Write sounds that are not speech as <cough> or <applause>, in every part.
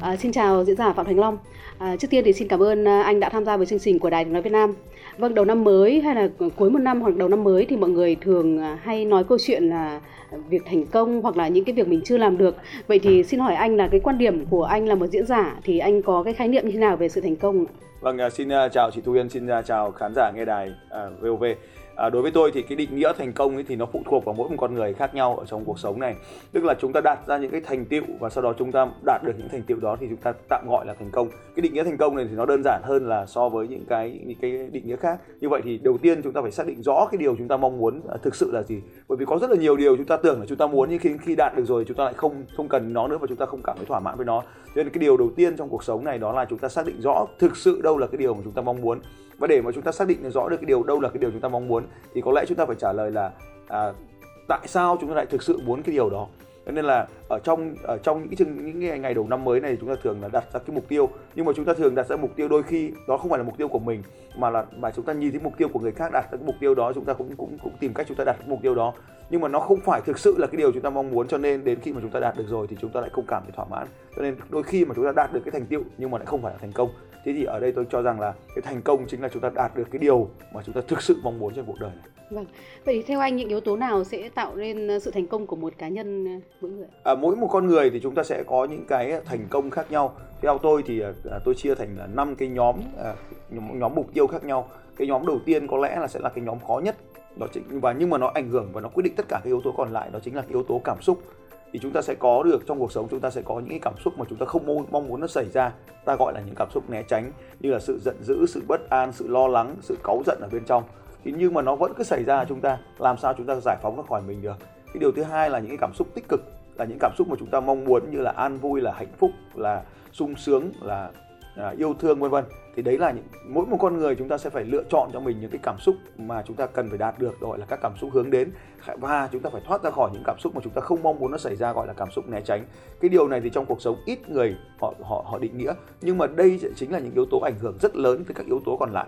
À, xin chào diễn giả Phạm Thành Long. À, trước tiên thì xin cảm ơn ờ, anh đã tham gia với chương trình của Đài Tiếng nói Việt Nam. Vâng, đầu năm mới hay là cuối một năm hoặc đầu năm mới thì mọi người thường hay nói câu chuyện là việc thành công hoặc là những cái việc mình chưa làm được. Vậy thì xin hỏi anh là cái quan điểm của anh là một diễn giả thì anh có cái khái niệm như thế nào về sự thành công? Vâng, xin chào chị Thu Yên, xin chào khán giả nghe đài VOV à, đối với tôi thì cái định nghĩa thành công ấy thì nó phụ thuộc vào mỗi một con người khác nhau ở trong cuộc sống này tức là chúng ta đạt ra những cái thành tựu và sau đó chúng ta đạt được những thành tựu đó thì chúng ta tạm gọi là thành công cái định nghĩa thành công này thì nó đơn giản hơn là so với những cái những cái định nghĩa khác như vậy thì đầu tiên chúng ta phải xác định rõ cái điều chúng ta mong muốn thực sự là gì bởi vì có rất là nhiều điều chúng ta tưởng là chúng ta muốn nhưng khi khi đạt được rồi chúng ta lại không không cần nó nữa và chúng ta không cảm thấy thỏa mãn với nó cho nên cái điều đầu tiên trong cuộc sống này đó là chúng ta xác định rõ thực sự đâu là cái điều mà chúng ta mong muốn và để mà chúng ta xác định được rõ được cái điều đâu là cái điều chúng ta mong muốn thì có lẽ chúng ta phải trả lời là à, tại sao chúng ta lại thực sự muốn cái điều đó cho nên là ở trong ở trong những những những ngày, ngày đầu năm mới này chúng ta thường là đặt ra cái mục tiêu nhưng mà chúng ta thường đặt ra mục tiêu đôi khi đó không phải là mục tiêu của mình mà là mà chúng ta nhìn thấy mục tiêu của người khác đặt ra cái mục tiêu đó chúng ta cũng cũng cũng tìm cách chúng ta đặt cái mục tiêu đó nhưng mà nó không phải thực sự là cái điều chúng ta mong muốn cho nên đến khi mà chúng ta đạt được rồi thì chúng ta lại không cảm thấy thỏa mãn cho nên đôi khi mà chúng ta đạt được cái thành tựu nhưng mà lại không phải là thành công thế thì ở đây tôi cho rằng là cái thành công chính là chúng ta đạt được cái điều mà chúng ta thực sự mong muốn trong cuộc đời này. Vâng. Vậy thì theo anh những yếu tố nào sẽ tạo nên ờ, sự thành công của một cá nhân ờ, mỗi người à, mỗi một con người thì chúng ta sẽ có những cái thành công khác nhau. Theo tôi thì à, tôi chia thành là năm cái nhóm à, nhóm, nhóm mục tiêu khác nhau. Cái nhóm đầu tiên có lẽ là sẽ là cái nhóm khó nhất. Đó chính và nhưng mà nó ảnh hưởng và nó quyết định tất cả các yếu tố còn lại đó chính là cái yếu tố cảm xúc thì chúng ta sẽ có được trong cuộc sống chúng ta sẽ có những cái cảm xúc mà chúng ta không mong muốn nó xảy ra. Ta gọi là những cảm xúc né tránh như là sự giận dữ sự bất an sự lo lắng sự cáu giận ở bên trong. Thì nhưng mà nó vẫn cứ xảy ra chúng ta làm sao chúng ta giải phóng nó khỏi mình được? Cái điều thứ hai là những cái cảm xúc tích cực là những cảm xúc mà chúng ta mong muốn như là an vui là hạnh phúc là sung sướng là à, yêu thương vân vân thì đấy là những mỗi một con người chúng ta sẽ phải lựa chọn cho mình những cái cảm xúc mà chúng ta cần phải đạt được gọi là các cảm xúc hướng đến. Và chúng ta phải thoát ra khỏi những cảm xúc mà chúng ta không mong muốn nó xảy ra gọi là cảm xúc né tránh. Cái điều này thì trong cuộc sống ít người họ họ họ định nghĩa. Nhưng mà đây chính là những yếu tố ảnh hưởng rất lớn tới các yếu tố còn lại.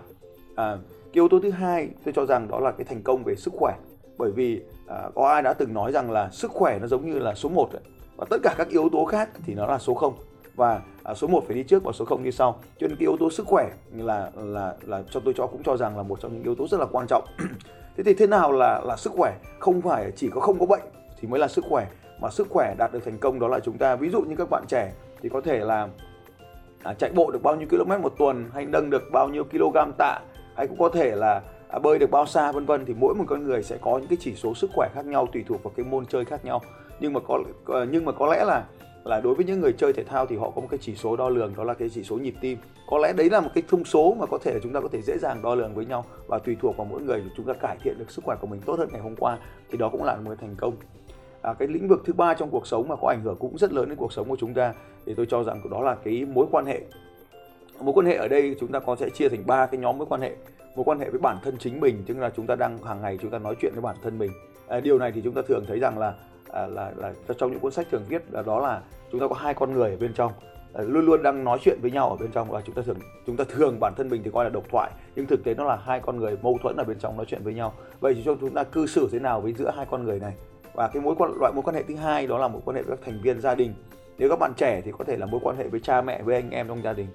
À, cái yếu tố thứ hai tôi cho rằng đó là cái thành công về sức khỏe. Bởi vì à, có ai đã từng nói rằng là sức khỏe nó giống như là số 1 và tất cả các yếu tố khác thì nó là số 0 và à, số 1 phải đi trước và số 0 đi sau. Cho nên cái yếu tố sức khỏe là là là cho tôi cho cũng cho rằng là một trong những yếu tố rất là quan trọng. <clears throat> thế thì thế nào là là sức khỏe? Không phải chỉ có không có bệnh thì mới là sức khỏe mà sức khỏe đạt được thành công đó là chúng ta ví dụ như các bạn trẻ thì có thể là à, chạy bộ được bao nhiêu km một tuần hay nâng được bao nhiêu kg tạ hay cũng có thể là à, bơi được bao xa vân vân thì mỗi một con người sẽ có những cái chỉ số sức khỏe khác nhau tùy thuộc vào cái môn chơi khác nhau nhưng mà có nhưng mà có lẽ là là đối với những người chơi thể thao thì họ có một cái chỉ số đo lường đó là cái chỉ số nhịp tim. Có lẽ đấy là một cái thông số mà có thể chúng ta có thể dễ dàng đo lường với nhau và tùy thuộc vào mỗi người chúng ta cải thiện được sức khỏe của mình tốt hơn ngày hôm qua thì đó cũng là một thành công. À, cái lĩnh vực thứ ba trong cuộc sống mà có ảnh hưởng cũng rất lớn đến cuộc sống của chúng ta thì tôi cho rằng đó là cái mối quan hệ. Mối quan hệ ở đây chúng ta có sẽ chia thành ba cái nhóm mối quan hệ. Mối quan hệ với bản thân chính mình tức là chúng ta đang hàng ngày chúng ta nói chuyện với bản thân mình. À, điều này thì chúng ta thường thấy rằng là À, là, là là trong những cuốn sách thường viết là đó là chúng ta có hai con người ở bên trong. À, luôn luôn đang nói chuyện với nhau ở bên trong và chúng ta thường chúng ta thường bản thân mình thì coi là độc thoại nhưng thực tế nó là hai con người mâu thuẫn ở bên trong nói chuyện với nhau. Vậy thì chúng ta cư xử thế nào với giữa hai con người này? Và cái mối quan loại mối quan hệ thứ hai đó là mối quan hệ với các thành viên gia đình. Nếu các bạn trẻ thì có thể là mối quan hệ với cha mẹ với anh em trong gia đình.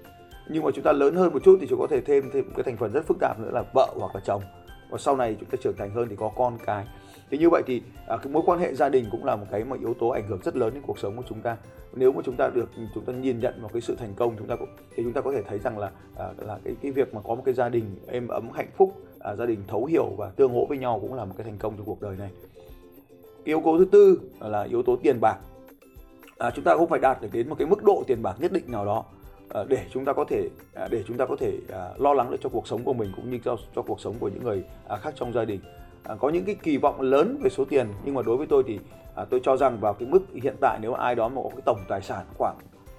Nhưng mà chúng ta lớn hơn một chút thì chúng có thể thêm thêm cái thành phần rất phức tạp nữa là vợ hoặc là chồng. Và sau này chúng ta trưởng thành hơn thì có con cái thế như vậy thì à, cái mối quan hệ gia đình cũng là một cái mà yếu tố ảnh hưởng rất lớn đến cuộc sống của chúng ta. Nếu mà chúng ta được chúng ta nhìn nhận vào cái sự thành công chúng ta cũng thì chúng ta có thể thấy rằng là à, là cái cái việc mà có một cái gia đình êm ấm hạnh phúc à, gia đình thấu hiểu và tương hỗ với nhau cũng là một cái thành công trong cuộc đời này. Cái yếu tố thứ tư là yếu tố tiền bạc. À, chúng ta không phải đạt được đến một cái mức độ tiền bạc nhất định nào đó à, để chúng ta có thể à, để chúng ta có thể à, lo lắng được cho cuộc sống của mình cũng như cho cho cuộc sống của những người à, khác trong gia đình có những cái kỳ vọng lớn về số tiền nhưng mà đối với tôi thì à, tôi cho rằng vào cái mức hiện tại nếu ai đó mà có cái tổng tài sản khoảng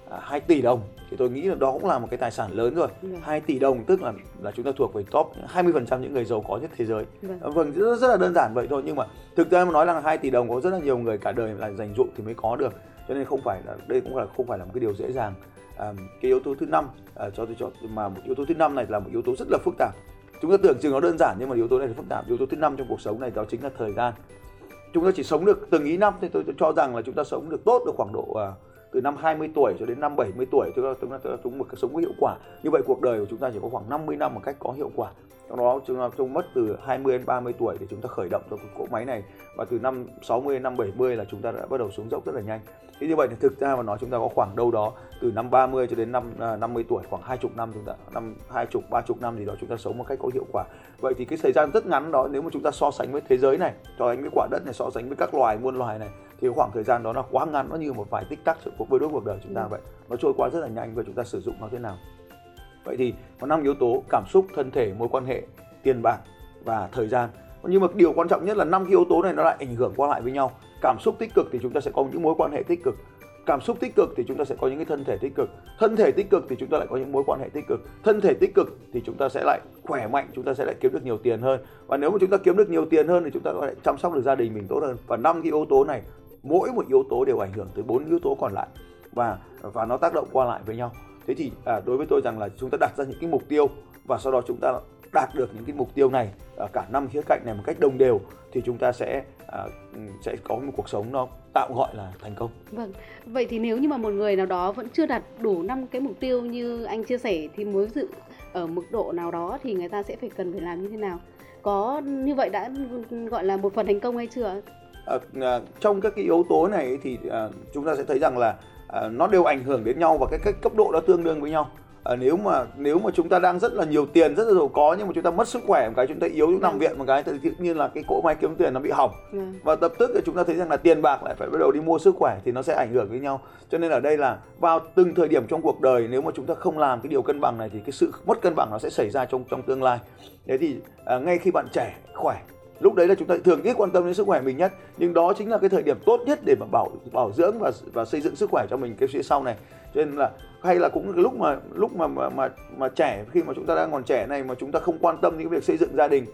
à, 2 tỷ đồng thì tôi nghĩ là đó cũng là một cái tài sản lớn rồi. Vâng. 2 tỷ đồng tức là là chúng ta thuộc về top 20% những người giàu có nhất thế giới. Vâng, vâng rất, rất là đơn giản vậy thôi nhưng mà thực tế mà nói là 2 tỷ đồng có rất là nhiều người cả đời lại dành dụm thì mới có được. Cho nên không phải là đây cũng là không phải là một cái điều dễ dàng. À, cái yếu tố thứ năm à, cho tôi cho mà một yếu tố thứ năm này là một yếu tố rất là phức tạp. Chúng ta tưởng chừng nó đơn giản nhưng mà yếu tố này là phức tạp. Yếu tố thứ năm trong cuộc sống này đó chính là thời gian. Chúng ta chỉ sống được từng ý năm thì tôi, tôi cho rằng là chúng ta sống được tốt được khoảng độ uh, từ năm 20 tuổi cho đến năm 70 tuổi chúng ta chúng ta chúng một sống có hiệu quả. Như vậy cuộc đời của chúng ta chỉ có khoảng 50 năm một cách có hiệu quả. Trong đó chúng ta, chúng mất từ 20 đến 30 tuổi để chúng ta khởi động cho cỗ máy này. Và từ năm 60 đến năm 70 là chúng ta đã bắt đầu xuống dốc rất là nhanh. Thế như vậy thì thực ra mà nói chúng ta có khoảng đâu đó từ năm 30 cho đến năm à, 50 tuổi, khoảng hai chục năm chúng ta, năm hai chục, ba chục năm gì đó chúng ta sống một cách có hiệu quả. Vậy thì cái thời gian rất ngắn đó nếu mà chúng ta so sánh với thế giới này, so sánh với quả đất này, so sánh với các loài, muôn loài này thì khoảng thời gian đó là quá ngắn nó như một vài tích tắc cuộc với đối cuộc đời chúng ta ừ. vậy. Nó trôi qua rất là nhanh và chúng ta sử dụng nó thế nào. Vậy thì có năm yếu tố cảm xúc thân thể mối quan hệ tiền bạc và thời gian. Nhưng mà điều quan trọng nhất là năm cái yếu tố này nó lại ảnh hưởng qua lại với nhau. Cảm xúc tích cực thì chúng ta sẽ có những mối quan hệ tích cực. Cảm xúc tích cực thì chúng ta sẽ có những cái thân thể tích cực. Thân thể tích cực thì chúng ta lại có những mối quan hệ tích cực. Thân thể tích cực thì chúng ta sẽ lại khỏe mạnh chúng ta sẽ lại kiếm được nhiều tiền hơn. Và nếu mà chúng ta kiếm được nhiều tiền hơn thì chúng ta có thể chăm sóc được gia đình mình tốt hơn. Và năm cái yếu tố này mỗi một yếu tố đều ảnh hưởng tới bốn yếu tố còn lại và và nó tác động qua lại với nhau thế thì à, đối với tôi rằng là chúng ta đặt ra những cái mục tiêu và sau đó chúng ta đạt được những cái mục tiêu này ở cả năm khía cạnh này một cách đồng đều thì chúng ta sẽ à, sẽ có một cuộc sống nó tạm gọi là thành công. Vâng. Vậy thì nếu như mà một người nào đó vẫn chưa đạt đủ năm cái mục tiêu như anh chia sẻ thì mới dự ở mức độ nào đó thì người ta sẽ phải cần phải làm như thế nào? Có như vậy đã gọi là một phần thành công hay chưa? À, à, trong các cái yếu tố này thì à, chúng ta sẽ thấy rằng là à, nó đều ảnh hưởng đến nhau và cái, cái cấp độ nó tương đương với nhau. À, nếu mà nếu mà chúng ta đang rất là nhiều tiền rất là giàu có nhưng mà chúng ta mất sức khỏe một cái chúng ta yếu chúng nằm viện một cái thì tự nhiên là cái cỗ máy kiếm tiền nó bị hỏng. Và tập tức thì chúng ta thấy rằng là tiền bạc lại phải bắt đầu đi mua sức khỏe thì nó sẽ ảnh hưởng với nhau. Cho nên ở đây là vào từng thời điểm trong cuộc đời nếu mà chúng ta không làm cái điều cân bằng này thì cái sự mất cân bằng nó sẽ xảy ra trong trong tương lai. Thế thì à, ngay khi bạn trẻ khỏe lúc đấy là chúng ta thường ít quan tâm đến sức khỏe mình nhất nhưng đó chính là cái thời điểm tốt nhất để mà bảo bảo dưỡng và và xây dựng sức khỏe cho mình cái phía sau này. Cho nên là hay là cũng cái lúc mà lúc mà mà mà, mà trẻ khi mà chúng ta đang còn trẻ này mà chúng ta không quan tâm đến cái việc xây dựng gia đình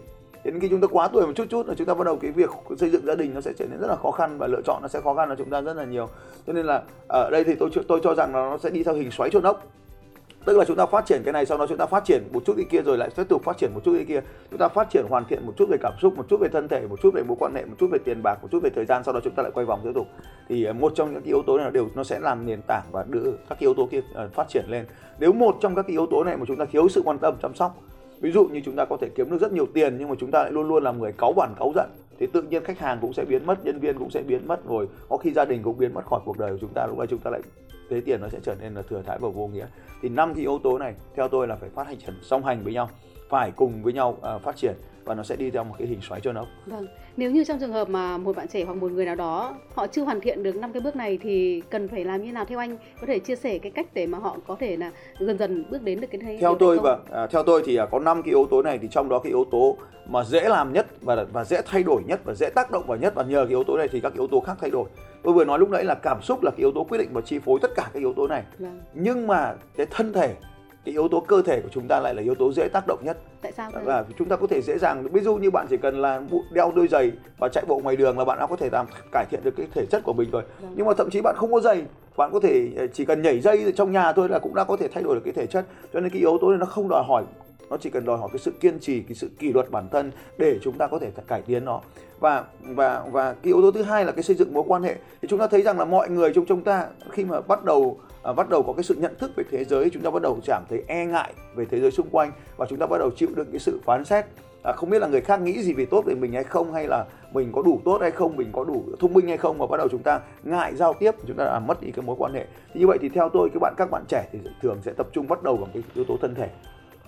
đến khi chúng ta quá tuổi một chút chút là chúng ta bắt đầu cái việc xây dựng gia đình nó sẽ trở nên rất là khó khăn và lựa chọn nó sẽ khó khăn cho chúng ta rất là nhiều. Cho nên là ở đây thì tôi tôi cho rằng là nó sẽ đi theo hình xoáy trôn ốc tức là chúng ta phát triển cái này, sau đó chúng ta phát triển một chút cái kia rồi lại tiếp tục phát triển một chút cái kia. Chúng ta phát triển hoàn thiện một chút về cảm xúc, một chút về thân thể, một chút về mối quan hệ, một chút về tiền bạc, một chút về thời gian, sau đó chúng ta lại quay vòng tiếp tục. Thì à, một trong những cái yếu tố này đều, nó sẽ làm nền tảng và đưa các yếu tố kia à, phát triển lên. Nếu một trong các cái yếu tố này mà chúng ta thiếu sự quan tâm, chăm sóc, ví dụ như chúng ta có thể kiếm được rất nhiều tiền nhưng mà chúng ta lại luôn luôn là người cáu bản cáu giận, thì tự nhiên khách hàng cũng sẽ biến mất, nhân viên cũng sẽ biến mất rồi. Có khi gia đình cũng biến mất khỏi cuộc đời của chúng ta, lúc này chúng ta lại thế tiền nó sẽ trở nên là thừa thãi và vô nghĩa thì năm cái yếu tố này theo tôi là phải phát hành song hành với nhau phải cùng với nhau uh, phát triển và nó sẽ đi theo một cái hình xoáy cho nó. Vâng. Nếu như trong trường hợp mà một bạn trẻ hoặc một người nào đó họ chưa hoàn thiện được năm cái bước này thì cần phải làm như nào theo anh có thể chia sẻ cái cách để mà họ có thể là dần dần bước đến được cái thế Theo tôi và à, theo tôi thì à, có năm cái yếu tố này thì trong đó cái yếu tố mà dễ làm nhất và và dễ thay đổi nhất và dễ tác động vào nhất và nhờ cái yếu tố này thì các yếu tố khác thay đổi. Tôi vừa nói lúc nãy là cảm xúc là cái yếu tố quyết định và chi phối tất cả các yếu tố này. Vâng. Nhưng mà cái thân thể cái yếu tố cơ thể của chúng ta lại là yếu tố dễ tác động nhất. Tại sao thế? Và chúng ta có thể dễ dàng ví dụ như bạn chỉ cần là đeo đôi giày và chạy bộ ngoài đường là bạn đã có thể làm cải thiện được cái thể chất của mình rồi. Vâng. Nhưng mà thậm chí bạn không có giày, bạn có thể ờ, chỉ cần nhảy dây trong nhà thôi là cũng đã có thể thay đổi được cái thể chất. Cho nên cái yếu tố này nó không đòi hỏi nó chỉ cần đòi hỏi cái sự kiên trì cái sự kỷ luật bản thân để chúng ta có thể cải tiến nó. Và và và cái yếu tố thứ hai là cái xây dựng mối quan hệ. Thì chúng ta thấy rằng là mọi người trong chúng ta khi mà bắt đầu à, bắt đầu có cái sự nhận thức về thế giới chúng ta bắt đầu cảm thấy e ngại về thế giới xung quanh và chúng ta bắt đầu chịu đựng cái sự phán xét. À, không biết là người khác nghĩ gì về tốt về mình hay không hay là mình có đủ tốt hay không mình có đủ thông minh hay không và bắt đầu chúng ta ngại giao tiếp chúng ta làm mất đi cái mối quan hệ. Thì như vậy thì theo tôi các bạn các bạn trẻ thì thường sẽ tập trung bắt đầu bằng cái yếu tố thân thể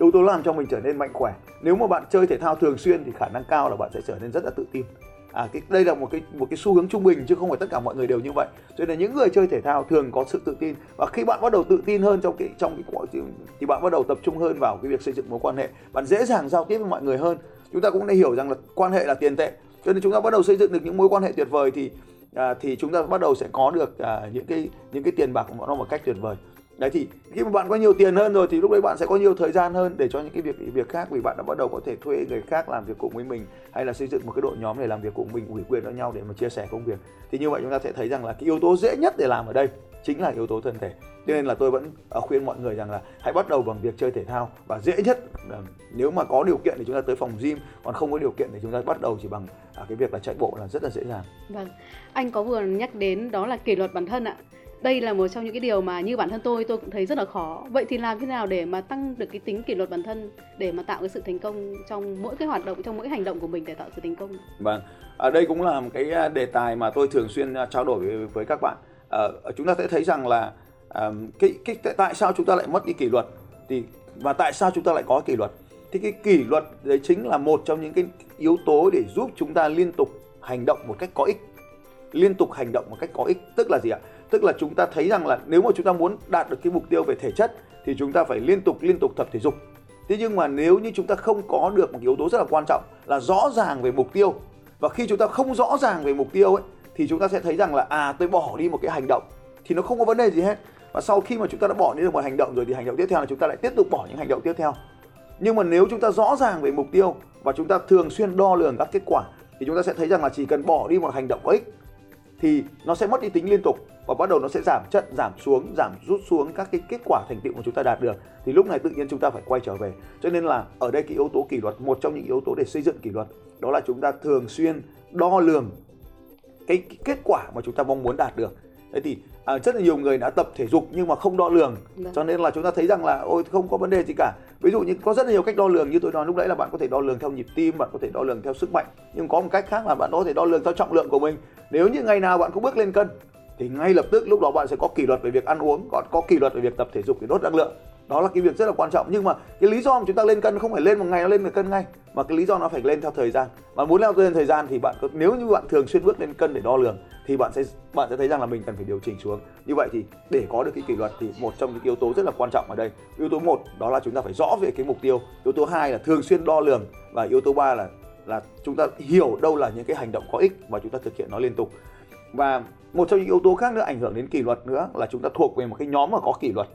yếu tố làm cho mình trở nên mạnh khỏe. Nếu mà bạn chơi thể thao thường xuyên thì khả năng cao là bạn sẽ trở nên rất là tự tin. À cái đây là một cái một cái xu hướng trung bình chứ không phải tất cả mọi người đều như vậy. Cho nên là những người chơi thể thao thường có sự tự tin và khi bạn bắt đầu tự tin hơn trong cái trong cái thì bạn bắt đầu tập trung hơn vào cái việc xây dựng mối quan hệ. Bạn dễ dàng giao tiếp với mọi người hơn. Chúng ta cũng nên hiểu rằng là quan hệ là tiền tệ. Cho nên chúng ta bắt đầu xây dựng được những mối quan hệ tuyệt vời thì à, thì chúng ta bắt đầu sẽ có được à, những cái những cái tiền bạc của nó một cách tuyệt vời đấy, thì khi mà bạn có nhiều tiền hơn rồi thì lúc đấy bạn sẽ có nhiều thời gian hơn để cho những cái việc việc khác. Vì bạn đã bắt đầu có thể thuê người khác làm việc cùng với mình, hay là xây dựng một cái đội nhóm để làm việc cùng mình, ủy quyền cho nhau để mà chia sẻ công việc. Thì như vậy chúng ta sẽ thấy rằng là cái yếu tố dễ nhất để làm ở đây chính là yếu tố thân thể. Cho nên là tôi vẫn à, khuyên mọi người rằng là hãy bắt đầu bằng việc chơi thể thao. Và dễ nhất nếu mà có điều kiện thì chúng ta tới phòng gym, còn không có điều kiện thì chúng ta bắt đầu chỉ bằng à, cái việc là chạy bộ là rất là dễ dàng. Vâng. Anh có vừa nhắc đến đó là kỷ luật bản thân ạ đây là một trong những cái điều mà như bản thân tôi tôi cũng thấy rất là khó. Vậy thì làm thế nào để mà tăng được cái tính kỷ luật bản thân để mà tạo cái sự thành công trong mỗi cái hoạt động trong mỗi hành động của mình để tạo sự thành công? Vâng. Ở đây cũng là một cái à, đề tài mà tôi thường xuyên à, trao đổi với, với các bạn. À, chúng ta sẽ thấy rằng là à, cái, cái tại sao chúng ta lại mất đi kỷ luật? Thì và tại sao chúng ta lại có kỷ luật? Thì cái kỷ luật đấy chính là một trong những cái yếu tố để giúp chúng ta liên tục hành động một cách có ích. Liên tục hành động một cách có ích. Tức là gì ạ? Tức là chúng ta thấy rằng là nếu mà chúng ta muốn đạt được cái mục tiêu về thể chất thì chúng ta phải liên tục liên tục tập thể dục thế nhưng mà nếu như chúng ta không có được một yếu tố rất là quan trọng là rõ ràng về mục tiêu và khi chúng ta không rõ ràng về mục tiêu ấy thì chúng ta sẽ thấy rằng là à tôi bỏ đi một cái hành động thì nó không có vấn đề gì hết và sau khi mà chúng ta đã bỏ đi được một hành động rồi thì hành động tiếp theo là chúng ta lại tiếp tục bỏ những hành động tiếp theo nhưng mà nếu chúng ta rõ ràng về mục tiêu và chúng ta thường xuyên đo lường các kết quả thì chúng ta sẽ thấy rằng là chỉ cần bỏ đi một hành động có ích thì nó sẽ mất đi tính liên tục và bắt đầu nó sẽ giảm trận, giảm xuống, giảm rút xuống các cái kết quả thành tựu mà chúng ta đạt được. Thì lúc này tự nhiên chúng ta phải quay trở về. Cho nên là ở đây cái yếu tố kỷ luật, một trong những yếu tố để xây dựng kỷ luật, đó là chúng ta thường xuyên đo lường cái kết quả mà chúng ta mong muốn đạt được thế thì à, rất là nhiều người đã tập thể dục nhưng mà không đo lường. Được. cho nên là chúng ta thấy rằng là ôi không có vấn đề gì cả. Ví dụ như có rất là nhiều cách đo lường như tôi nói lúc nãy là bạn có thể đo lường theo nhịp tim bạn có thể đo lường theo sức mạnh. Nhưng có một cách khác là bạn có thể đo lường theo trọng lượng của mình. Nếu như ngày nào bạn cũng bước lên cân thì ngay lập tức lúc đó bạn sẽ có kỷ luật về việc ăn uống còn có kỷ luật về việc tập thể dục để đốt năng lượng đó là cái việc rất là quan trọng. Nhưng mà cái lý do mà chúng ta lên cân không phải lên một ngày, nó lên được cân ngay. Mà cái lý do nó phải lên theo thời gian. Mà muốn leo lên thời gian thì bạn có, nếu như bạn thường xuyên bước lên cân để đo lường, thì bạn sẽ bạn sẽ thấy rằng là mình cần phải điều chỉnh xuống. Như vậy thì để có được cái kỷ luật thì một trong những yếu tố rất là quan trọng ở đây. Yếu tố một, đó là chúng ta phải rõ về cái mục tiêu. Yếu tố hai là thường xuyên đo lường. Và yếu tố ba là là chúng ta hiểu đâu là những cái hành động có ích và chúng ta thực hiện nó liên tục. Và một trong những yếu tố khác nữa ảnh hưởng đến kỷ luật nữa là chúng ta thuộc về một cái nhóm mà có kỷ luật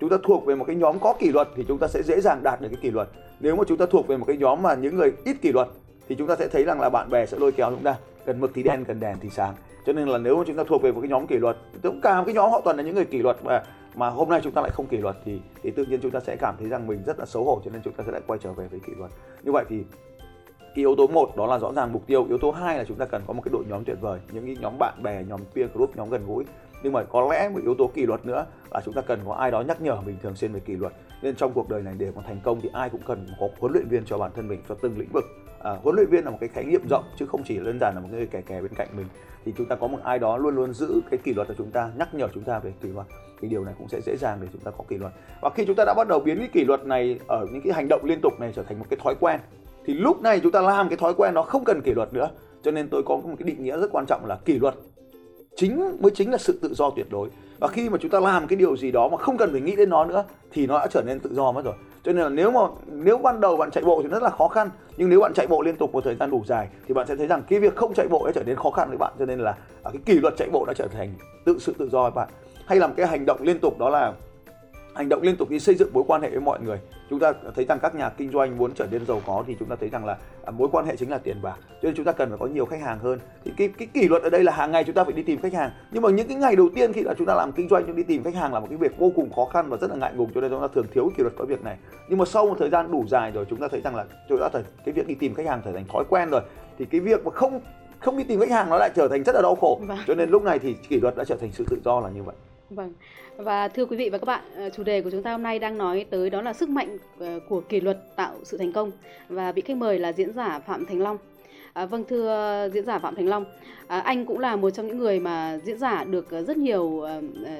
chúng ta thuộc về một cái nhóm có kỷ luật thì chúng ta sẽ dễ dàng đạt được cái kỷ luật. Nếu mà chúng ta thuộc về một cái nhóm mà những người ít kỷ luật thì chúng ta sẽ thấy rằng là bạn bè sẽ lôi kéo chúng ta. Cần mực thì đen cần đèn thì sáng. Cho nên là nếu mà chúng ta thuộc về một cái nhóm kỷ luật cũng cả một cái nhóm họ toàn là những người kỷ luật mà mà hôm nay chúng ta lại không kỷ luật thì thì tự nhiên chúng ta sẽ cảm thấy rằng mình rất là xấu hổ cho nên chúng ta sẽ lại quay trở về với kỷ luật. Như vậy thì cái yếu tố một đó là rõ ràng mục tiêu. Yếu tố hai là chúng ta cần có một cái đội nhóm tuyệt vời những cái nhóm bạn bè nhóm peer group nhóm gần gũi. Nhưng mà có lẽ một yếu tố kỷ luật nữa là chúng ta cần có ai đó nhắc nhở mình thường xuyên về kỷ luật. Nên trong cuộc đời này để mà thành công thì ai cũng cần có huấn luyện viên cho bản thân mình cho từng lĩnh vực. À, huấn luyện viên là một cái khái niệm rộng chứ không chỉ đơn giản là một người kẻ kè bên cạnh mình. Thì chúng ta có một ai đó luôn luôn giữ cái kỷ luật cho chúng ta nhắc nhở chúng ta về kỷ luật thì điều này cũng sẽ dễ dàng để chúng ta có kỷ luật. Và khi chúng ta đã bắt đầu biến cái kỷ luật này ở những cái hành động liên tục này trở thành một cái thói quen thì lúc này chúng ta làm cái thói quen nó không cần kỷ luật nữa. Cho nên tôi có một cái định nghĩa rất quan trọng là kỷ luật chính mới chính là sự tự do tuyệt đối. Và khi mà chúng ta làm cái điều gì đó mà không cần phải nghĩ đến nó nữa, thì nó đã trở nên tự do mất rồi. Cho nên là nếu mà, nếu ban đầu bạn chạy bộ thì rất là khó khăn, nhưng nếu bạn chạy bộ liên tục một thời gian đủ dài thì bạn sẽ thấy rằng cái việc không chạy bộ sẽ trở nên khó khăn với bạn. Cho nên là à, cái kỷ luật chạy bộ đã trở thành tự sự tự do với bạn. Hay làm cái hành động liên tục đó là hành động liên tục đi xây dựng mối quan hệ với mọi người chúng ta thấy rằng các nhà kinh doanh muốn trở nên giàu có thì chúng ta thấy rằng là à, mối quan hệ chính là tiền bạc. Cho nên chúng ta cần phải có nhiều khách hàng hơn. Thì cái cái kỷ luật ở đây là hàng ngày chúng ta phải đi tìm khách hàng. Nhưng mà những cái ngày đầu tiên khi là chúng ta làm kinh doanh chúng đi tìm khách hàng là một cái việc vô cùng khó khăn và rất là ngại ngùng. Cho nên chúng ta thường thiếu kỷ luật có việc này. Nhưng mà sau một thời gian đủ dài rồi chúng ta thấy rằng là chúng ta thấy cái việc đi tìm khách hàng trở thành thói quen rồi. Thì cái việc mà không không đi tìm khách hàng nó lại trở thành rất là đau khổ. Vâng. cho nên lúc này thì kỷ luật đã trở thành sự tự do là như vậy. Vâng. Và thưa quý vị và các bạn, ờ, chủ đề của chúng ta hôm nay đang nói tới đó là sức mạnh ờ, của kỷ luật tạo sự thành công và vị khách mời là diễn giả Phạm Thành Long. À, vâng thưa diễn giả Phạm Thành Long, à, anh cũng là một trong những người mà diễn giả được ờ, rất nhiều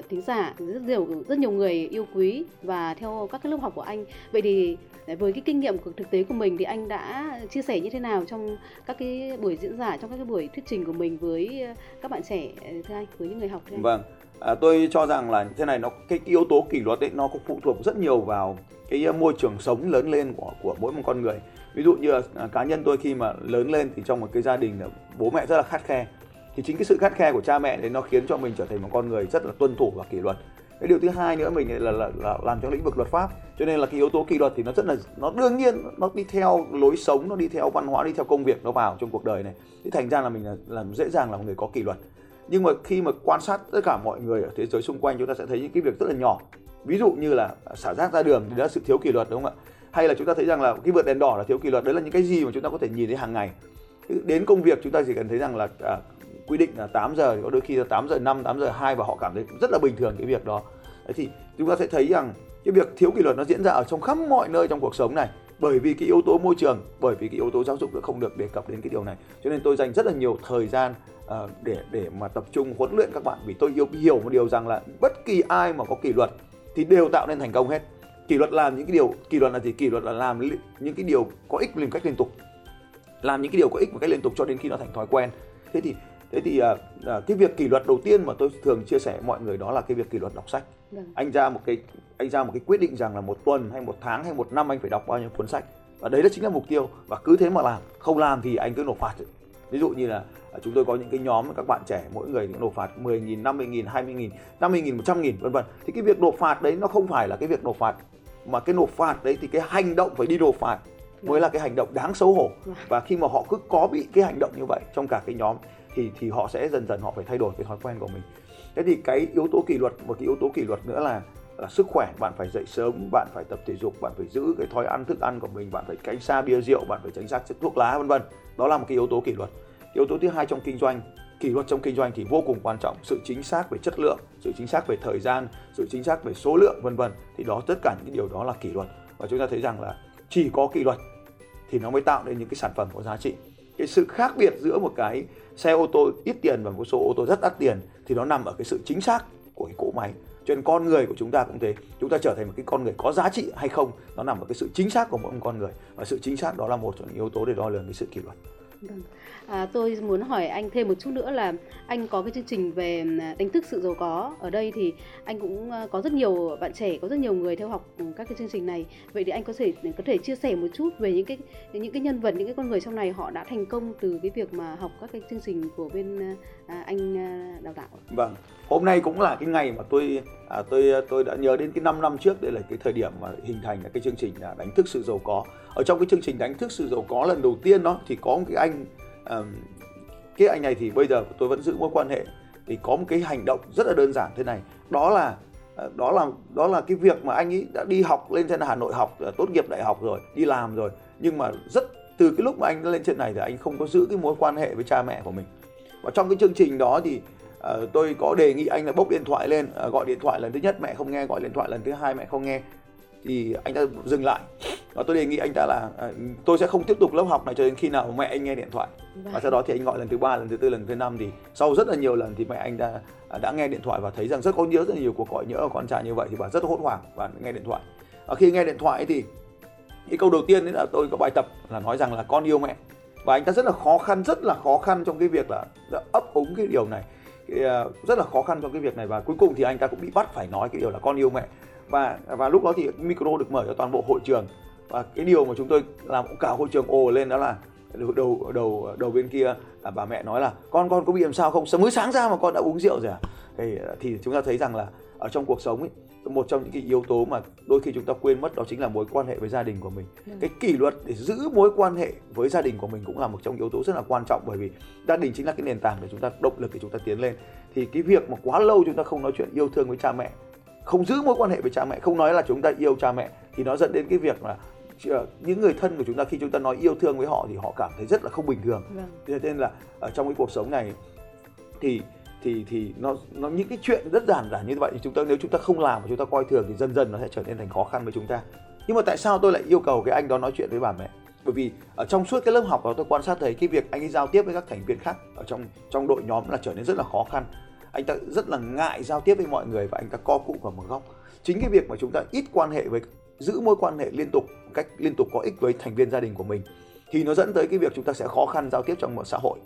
thính giả, rất nhiều rất nhiều người yêu quý và theo các cái lớp học của anh. Vậy thì với cái kinh nghiệm của thực tế của mình thì anh đã chia sẻ như thế nào trong các cái buổi diễn giả, trong các cái buổi thuyết trình của mình với các bạn trẻ thưa anh, với những người học thưa anh? Vâng. À, tôi cho rằng là thế này nó cái yếu tố kỷ luật ấy nó cũng phụ thuộc rất nhiều vào cái à, môi trường sống lớn lên của của mỗi một con người. Ví dụ như là à, cá nhân tôi khi mà lớn lên thì trong một cái gia đình bố mẹ rất là khắt khe thì chính cái sự khắt khe của cha mẹ đấy nó khiến cho mình trở thành một con người rất là tuân thủ và kỷ luật. Cái điều thứ hai nữa mình là, là, là làm trong lĩnh vực luật pháp cho nên là cái yếu tố kỷ luật thì nó rất là nó đương nhiên nó đi theo lối sống nó đi theo văn hóa đi theo công việc nó vào trong cuộc đời này. Thì thành ra là mình là, là dễ dàng là một người có kỷ luật nhưng mà khi mà quan sát tất cả mọi người ở thế giới xung quanh chúng ta sẽ thấy những cái việc rất là nhỏ. Ví dụ như là xả rác ra đường thì đó là sự thiếu kỷ luật đúng không ạ? Hay là chúng ta thấy rằng là cái vượt đèn đỏ là thiếu kỷ luật đấy là những cái gì mà chúng ta có thể nhìn thấy hàng ngày. Đến công việc chúng ta chỉ cần thấy rằng là à, quy định là 8 giờ có đôi khi là 8 giờ 5, 8 giờ 2 và họ cảm thấy rất là bình thường cái việc đó. Đấy thì chúng ta sẽ thấy rằng cái việc thiếu kỷ luật nó diễn ra ở trong khắp mọi nơi trong cuộc sống này bởi vì cái yếu tố môi trường bởi vì cái yếu tố giáo dục nó không được đề cập đến cái điều này. Cho nên tôi dành rất là nhiều thời gian uh, để để mà tập trung huấn luyện các bạn. Vì tôi yêu hiểu một điều rằng là bất kỳ ai mà có kỷ luật thì đều tạo nên thành công hết. Kỷ luật làm những cái điều kỷ luật là gì? Kỷ luật là làm những cái điều có ích một cách liên tục. Làm những cái điều có ích một cách liên tục cho đến khi nó thành thói quen. Thế thì thế thì uh, uh, cái việc kỷ luật đầu tiên mà tôi thường chia sẻ với mọi người đó là cái việc kỷ luật đọc sách. Đừng. anh ra một cái anh ra một cái quyết định rằng là một tuần hay một tháng hay một năm anh phải đọc bao nhiêu cuốn sách. Và đấy là chính là mục tiêu. Và cứ thế mà làm không làm thì anh cứ nộp phạt ví dụ như là à, chúng tôi có những cái nhóm các bạn trẻ mỗi người nộp phạt 10.000, 50.000, 20.000, 50.000, 100.000 vân vân. Thì cái việc nộp phạt đấy nó không phải là cái việc nộp phạt mà cái nộp phạt đấy thì cái hành động phải đi nộp phạt mới là cái hành động đáng xấu hổ. Vâng. và khi mà họ cứ có bị cái hành động như vậy trong cả cái nhóm thì thì họ sẽ dần dần họ phải thay đổi cái thói quen của mình. Thế thì cái yếu tố kỷ luật một cái yếu tố kỷ luật nữa là là sức khỏe, bạn phải dậy sớm, bạn phải tập thể dục, bạn phải giữ cái thói ăn, thức ăn của mình, bạn phải tránh xa bia rượu, bạn phải tránh xa chất thuốc lá, vân vân. Đó là một cái yếu tố kỷ luật. Yếu tố thứ hai trong kinh doanh, kỷ luật trong kinh doanh thì vô cùng quan trọng. Sự chính xác về chất lượng, sự chính xác về thời gian, sự chính xác về số lượng, vân vân. Thì đó, tất cả những điều đó là kỷ luật. Và chúng ta thấy rằng là chỉ có kỷ luật thì nó mới tạo nên những cái sản phẩm có giá trị. Cái sự khác biệt giữa một cái xe ô tô ít tiền và một số ô tô rất đắt tiền thì nó nằm ở cái sự chính xác của cái cỗ máy. Cho nên con người của chúng ta cũng thế. Chúng ta trở thành một cái con người có giá trị hay không nó nằm ở cái sự chính xác của mỗi con người. Và sự chính xác đó là một trong những yếu tố để đo lường cái sự kỷ luật. Vâng. À, tôi muốn hỏi anh thêm một chút nữa là anh có cái chương trình về ừ, đánh thức sự giàu có ở đây thì anh cũng ờ, có rất nhiều bạn trẻ có rất nhiều người theo học các cái chương trình này. Vậy thì anh có thể có thể chia sẻ một chút về những cái những cái nhân vật những cái con người trong này họ đã thành công từ cái việc mà học các cái chương trình của bên ờ, À, anh à, đào tạo. Vâng hôm nay cũng là cái ngày mà tôi à, tôi à, tôi đã nhớ đến cái 5 năm trước đây là cái thời điểm mà hình thành cái chương trình là đánh thức sự giàu có. Ở trong cái chương trình đánh thức sự giàu có lần đầu tiên đó thì có một cái anh um, cái anh này thì bây giờ tôi vẫn giữ mối quan hệ thì có một cái hành động rất là đơn giản thế này. Đó là đó là đó là cái việc mà anh ấy đã đi học lên trên Hà Nội học tốt nghiệp đại học rồi đi làm rồi. Nhưng mà rất từ cái lúc mà anh lên trên này thì anh không có giữ cái mối quan hệ với cha mẹ của mình và trong cái chương trình đó thì uh, tôi có đề nghị anh là bốc điện thoại lên uh, gọi điện thoại lần thứ nhất mẹ không nghe gọi điện thoại lần thứ hai mẹ không nghe. Thì anh ta dừng lại. Và tôi đề nghị anh ta là à, tôi sẽ không tiếp tục lớp học này cho đến khi nào mẹ anh nghe điện thoại. Vâng. và sau đó thì anh gọi lần thứ ba lần thứ tư lần thứ năm thì sau rất là nhiều lần thì mẹ anh đã đã nghe điện thoại và thấy rằng rất có nhớ rất là nhiều cuộc gọi nhớ của con trai như vậy thì bà rất hốt hoảng và nghe điện thoại. Và khi nghe điện thoại thì cái câu đầu tiên đấy là tôi có bài tập là nói rằng là con yêu mẹ và anh ta rất là khó khăn rất là khó khăn trong cái việc là ấp úng cái điều này. À, rất là khó khăn trong cái việc này và cuối cùng thì anh ta cũng bị bắt phải nói cái điều là con yêu mẹ. Và và lúc đó thì micro được mở cho toàn bộ hội trường. Và cái điều mà chúng tôi làm cả hội trường ồ lên đó là đầu đầu đầu, đầu bên kia là bà mẹ nói là con con có bị làm sao không? Mới sáng ra mà con đã uống rượu rồi à? Thì à, thì chúng ta thấy rằng là ở trong cuộc sống ấy một trong những cái yếu tố mà đôi khi chúng ta quên mất đó chính là mối quan hệ với gia đình của mình ừ. cái kỷ luật để giữ mối quan hệ với gia đình của mình cũng là một trong yếu tố rất là quan trọng bởi vì gia đình chính là cái nền tảng để chúng ta động lực để chúng ta tiến lên thì cái việc mà quá lâu chúng ta không nói chuyện yêu thương với cha mẹ không giữ mối quan hệ với cha mẹ không nói là chúng ta yêu cha mẹ thì nó dẫn đến cái việc là ờ, những người thân của chúng ta khi chúng ta nói yêu thương với họ thì họ cảm thấy rất là không bình thường vâng. thế nên là ở trong cái cuộc sống này thì thì thì nó nó, những cái chuyện rất giản giản như vậy thì chúng ta, nếu chúng ta không làm và chúng ta coi thường thì dần dần nó sẽ trở nên thành khó khăn với chúng ta. Nhưng mà tại sao tôi lại yêu cầu cái anh đó nói chuyện với bà mẹ? Bởi vì ở trong suốt cái lớp học đó tôi quan sát thấy cái việc anh ấy giao tiếp với các thành viên khác ở trong trong đội nhóm là trở nên rất là khó khăn. Anh ta rất là ngại giao tiếp với mọi người và anh ta co cụm vào một góc. Chính cái việc mà chúng ta ít quan hệ với, giữ mối quan hệ liên tục cách liên tục có ích với thành viên gia đình của mình thì nó dẫn tới cái việc chúng ta sẽ khó khăn giao tiếp trong một xã hội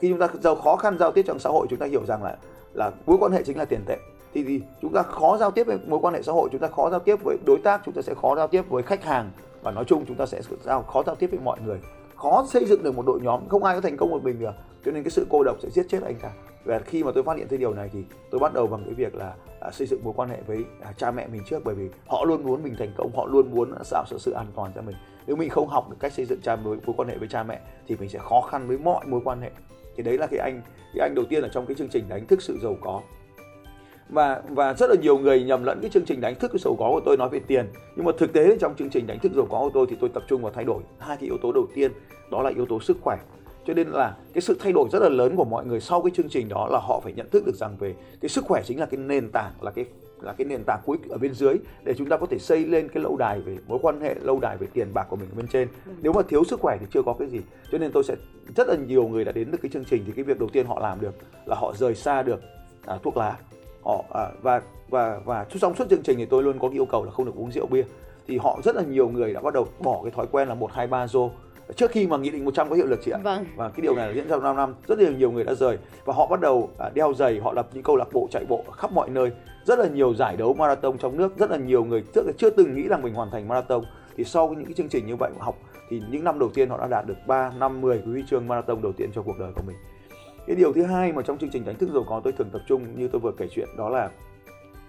khi chúng ta giàu khó khăn giao tiếp trong xã hội chúng ta hiểu rằng là là mối quan hệ chính là tiền tệ. Thì, thì chúng ta khó giao tiếp với mối quan hệ xã hội chúng ta khó giao tiếp với đối tác chúng ta sẽ khó giao tiếp với khách hàng. Và nói chung chúng ta sẽ giao khó giao tiếp với mọi người. Khó xây dựng được một đội nhóm không ai có thành công một mình được. Cho nên cái sự cô độc sẽ giết chết anh ta. Và khi mà tôi phát hiện thấy điều này thì tôi bắt đầu bằng cái việc là à, xây dựng mối quan hệ với à, cha mẹ mình trước. Bởi vì họ luôn muốn mình thành công họ luôn muốn tạo sự sự an toàn cho mình. Nếu mình không học được cách xây dựng cha mối, mối quan hệ với cha mẹ thì mình sẽ khó khăn với mọi mối quan hệ thì đấy là cái anh cái anh đầu tiên ở trong cái chương trình đánh thức sự giàu có. Và và rất là nhiều người nhầm lẫn cái chương trình đánh thức cái giàu có của tôi nói về tiền. Nhưng mà thực tế trong chương trình đánh thức giàu có của tôi thì tôi tập trung vào thay đổi hai cái yếu tố đầu tiên, đó là yếu tố sức khỏe. Cho nên là cái sự thay đổi rất là lớn của mọi người sau cái chương trình đó là họ phải nhận thức được rằng về cái sức khỏe chính là cái nền tảng, là cái là cái nền tảng cuối ở bên dưới để chúng ta có thể xây lên cái lâu đài về mối quan hệ lâu đài về tiền bạc của mình ở bên trên ừ. nếu mà thiếu sức khỏe thì chưa có cái gì cho nên tôi sẽ rất là nhiều người đã đến được cái chương trình thì cái việc đầu tiên họ làm được là họ rời xa được à, thuốc lá họ à, và và và trong suốt chương trình thì tôi luôn có cái yêu cầu là không được uống rượu bia thì họ rất là nhiều người đã bắt đầu bỏ cái thói quen là một hai ba rô trước khi mà nghị định 100 có hiệu lực chị ạ. Vâng. Và cái điều này diễn ra trong 5 năm, rất là nhiều người đã rời và họ bắt đầu à, đeo giày, họ lập những câu lạc bộ chạy bộ khắp mọi nơi. Rất là nhiều giải đấu marathon trong nước, rất là nhiều người trước chưa từng nghĩ là mình hoàn thành marathon. Thì sau những cái chương trình như vậy học thì những năm đầu tiên họ đã đạt được 3, năm, 10 cái huy chương marathon đầu tiên trong cuộc đời của mình. Cái điều thứ hai mà trong chương trình đánh thức giàu có tôi thường tập trung như tôi vừa kể chuyện đó là